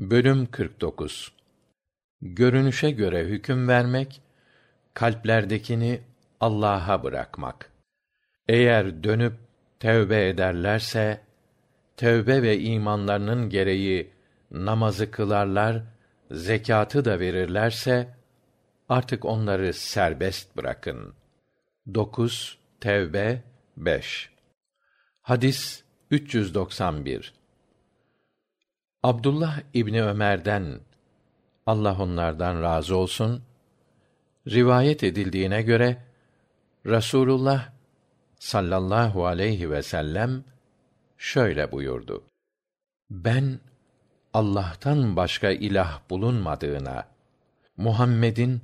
Bölüm 49 Görünüşe göre hüküm vermek, kalplerdekini Allah'a bırakmak. Eğer dönüp tevbe ederlerse, tevbe ve imanlarının gereği namazı kılarlar, zekatı da verirlerse, artık onları serbest bırakın. 9 Tevbe 5 Hadis 391 Abdullah İbni Ömer'den Allah onlardan razı olsun rivayet edildiğine göre Rasulullah sallallahu aleyhi ve sellem şöyle buyurdu. Ben Allah'tan başka ilah bulunmadığına, Muhammed'in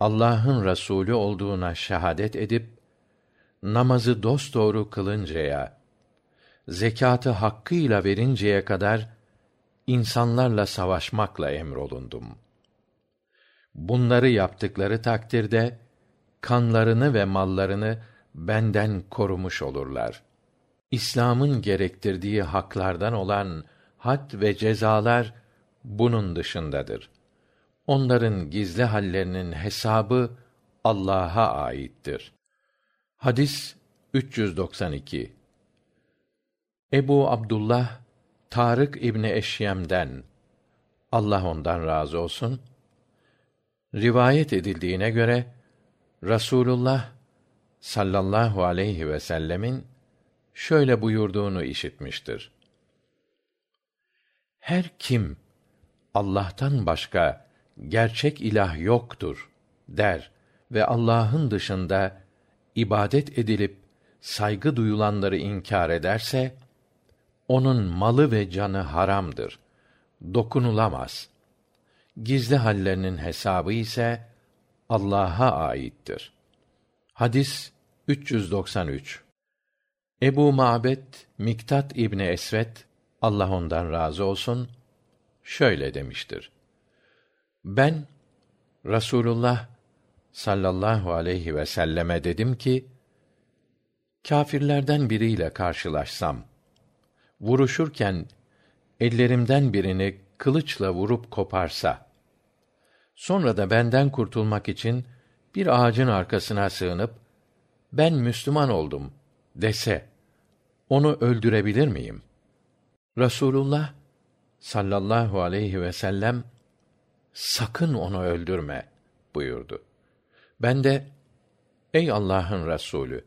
Allah'ın Resulü olduğuna şehadet edip namazı dosdoğru kılıncaya, zekatı hakkıyla verinceye kadar insanlarla savaşmakla emrolundum. Bunları yaptıkları takdirde kanlarını ve mallarını benden korumuş olurlar. İslam'ın gerektirdiği haklardan olan had ve cezalar bunun dışındadır. Onların gizli hallerinin hesabı Allah'a aittir. Hadis 392 Ebu Abdullah Tarık İbni Eşyem'den Allah ondan razı olsun rivayet edildiğine göre Rasulullah sallallahu aleyhi ve sellemin şöyle buyurduğunu işitmiştir. Her kim Allah'tan başka gerçek ilah yoktur der ve Allah'ın dışında ibadet edilip saygı duyulanları inkar ederse onun malı ve canı haramdır. Dokunulamaz. Gizli hallerinin hesabı ise Allah'a aittir. Hadis 393 Ebu Ma'bet Miktat İbni Esvet Allah ondan razı olsun şöyle demiştir. Ben Rasulullah sallallahu aleyhi ve selleme dedim ki kâfirlerden biriyle karşılaşsam vuruşurken ellerimden birini kılıçla vurup koparsa sonra da benden kurtulmak için bir ağacın arkasına sığınıp ben müslüman oldum dese onu öldürebilir miyim? Rasulullah sallallahu aleyhi vsellem sakın onu öldürme buyurdu. Ben de ey allah'ın rasulü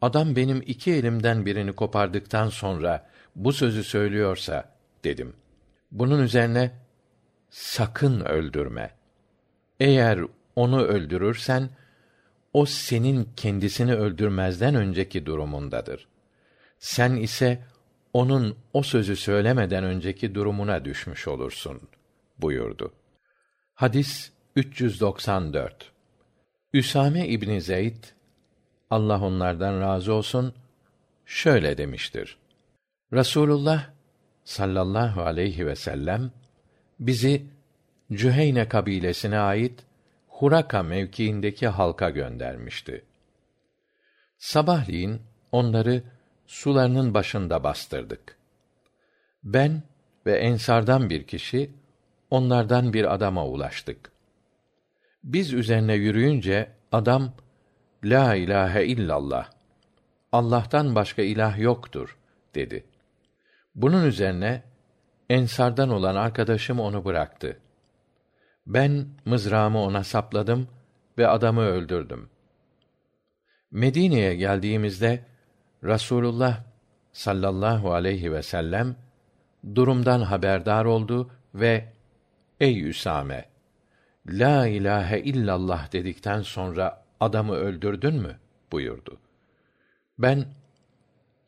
adam benim iki elimden birini kopardıktan sonra bu sözü söylüyorsa dedim. Bunun üzerine sakın öldürme. Eğer onu öldürürsen o senin kendisini öldürmezden önceki durumundadır. Sen ise onun o sözü söylemeden önceki durumuna düşmüş olursun buyurdu. Hadis 394 üsame ibni zeyd allah onlardan razı olsun şöyle demiştir rasulullah sallallahu aleyhi vsellem bizi cüheyne kabilesine ait huraka mevkiindeki halka göndermişti. Sabahleyin onları sularının başında bastırdık. Ben ve ensardan bir kişi onlardan bir adama ulaştık. Biz üzerine yürüyünce adam la ilahe illallah allah'tan başka ilah yoktur dedi bunun üzerine ensardan olan arkadaşım onu bıraktı. Ben mızrağımı ona sapladım ve adamı öldürdüm. Medine'ye geldiğimizde rasulullah sallallahu aleyhi vsellem durumdan haberdar oldu ve ey üsame la ilahe illallah dedikten sonra adamı öldürdün mü? buyurdu. Ben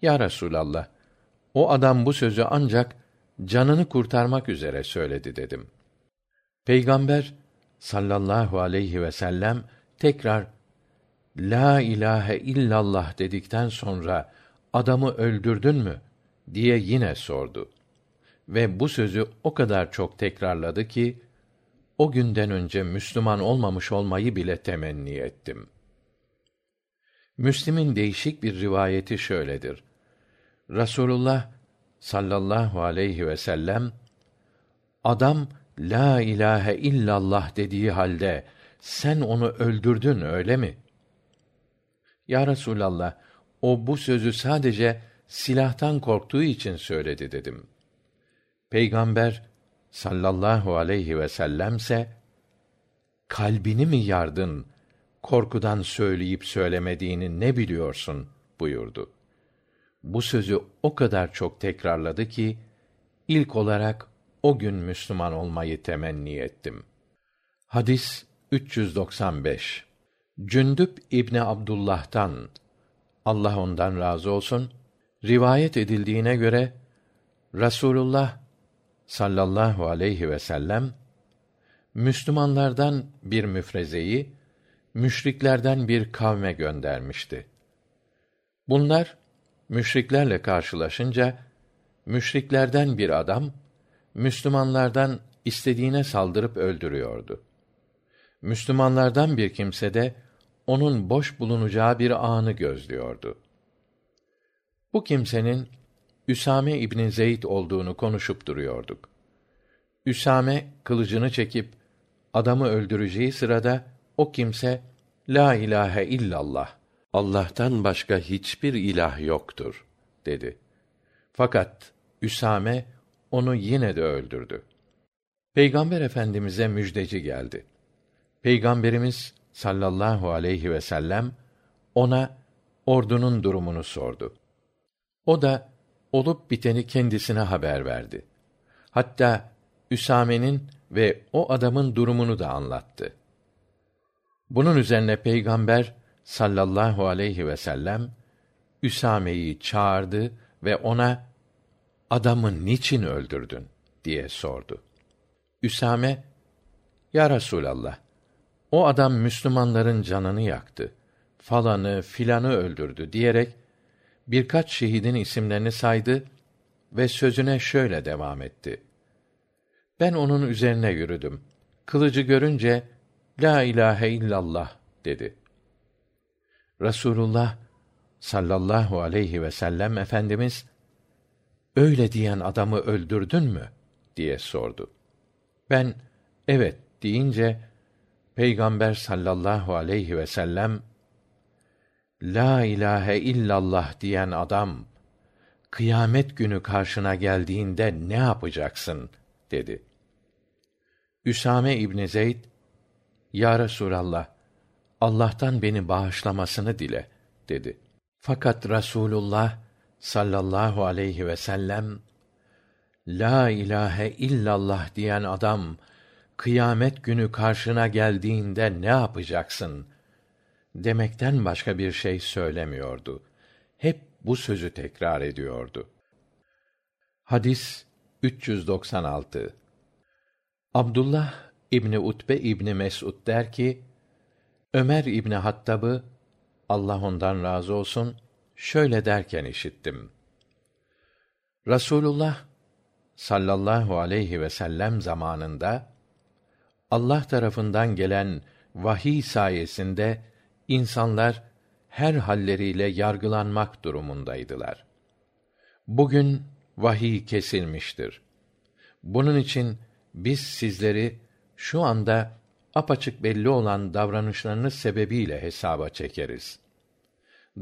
ya rasulallah o adam bu sözü ancak canını kurtarmak üzere söyledi dedim. Peygamber sallallahu aleyhi vsellem tekrar la ilahe illallah dedikten sonra adamı öldürdün mü? diye yine sordu. Ve bu sözü o kadar çok tekrarladı ki o günden önce müslüman olmamış olmayı bile temenni ettim. Müslim'in değişik bir rivayeti şöyledir rasulullah sallallahu aleyhi vsellem adam la ilahe illallah dediği halde sen onu öldürdün öyle mi? Ya Resulallah, o bu sözü sadece silahtan korktuğu için söyledi dedim. Peygamber sallallahu aleyhi ve sellemse kalbini mi yardın korkudan söyleyip söylemediğini ne biliyorsun buyurdu. Bu sözü o kadar çok tekrarladı ki ilk olarak o gün Müslüman olmayı temenni ettim. Hadis 395. Cündüp İbni Abdullah'tan Allah ondan razı olsun rivayet edildiğine göre Rasulullah sallallahu aleyhi ve sellem Müslümanlardan bir müfrezeyi müşriklerden bir kavme göndermişti. Bunlar müşriklerle karşılaşınca müşriklerden bir adam Müslümanlardan istediğine saldırıp öldürüyordu. Müslümanlardan bir kimse de onun boş bulunacağı bir anı gözlüyordu. Bu kimsenin Üsame İbni Zeyd olduğunu konuşup duruyorduk. Üsame kılıcını çekip adamı öldüreceği sırada o kimse la ilahe illallah Allah'tan başka hiçbir ilah yoktur dedi. Fakat Üsame onu yine de öldürdü. Peygamber Efendimize müjdeci geldi. Peygamberimiz sallallahu aleyhi ve sellem ona ordunun durumunu sordu. O da olup biteni kendisine haber verdi. Hatta Üsame'nin ve o adamın durumunu da anlattı. Bunun üzerine Peygamber sallallahu aleyhi ve sellem Üsame'yi çağırdı ve ona adamı niçin öldürdün diye sordu. Üsame Ya Resulallah o adam Müslümanların canını yaktı. Falanı filanı öldürdü diyerek birkaç şehidin isimlerini saydı ve sözüne şöyle devam etti. Ben onun üzerine yürüdüm. Kılıcı görünce la ilahe illallah dedi. Rasulullah sallallahu aleyhi ve sellem efendimiz öyle diyen adamı öldürdün mü diye sordu. Ben evet deyince Peygamber sallallahu aleyhi ve sellem La ilahe illallah diyen adam kıyamet günü karşına geldiğinde ne yapacaksın dedi. Üsame İbni Zeyd Ya Resulallah Allah'tan beni bağışlamasını dile dedi. Fakat Rasulullah sallallahu aleyhi ve sellem La ilahe illallah diyen adam kıyamet günü karşına geldiğinde ne yapacaksın demekten başka bir şey söylemiyordu. Hep bu sözü tekrar ediyordu. Hadis 396 Abdullah İbni Utbe İbni Mes'ud der ki, Ömer İbni Hattab'ı, Allah ondan razı olsun, şöyle derken işittim. Rasulullah sallallahu aleyhi ve sellem zamanında Allah tarafından gelen vahiy sayesinde insanlar her halleriyle yargılanmak durumundaydılar. Bugün vahiy kesilmiştir. Bunun için biz sizleri şu anda apaçık belli olan davranışlarınız sebebiyle hesaba çekeriz.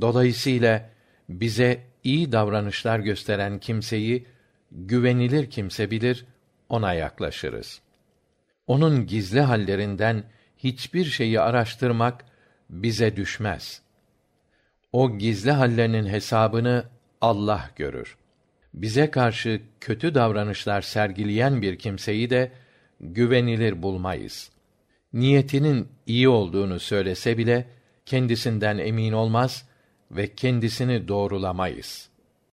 Dolayısıyla bize iyi davranışlar gösteren kimseyi güvenilir kimse bilir, ona yaklaşırız. Onun gizli hallerinden hiçbir şeyi araştırmak bize düşmez. O gizli hallerinin hesabını Allah görür. Bize karşı kötü davranışlar sergileyen bir kimseyi de güvenilir bulmayız. Niyetinin iyi olduğunu söylese bile kendisinden emin olmaz ve kendisini doğrulamayız.''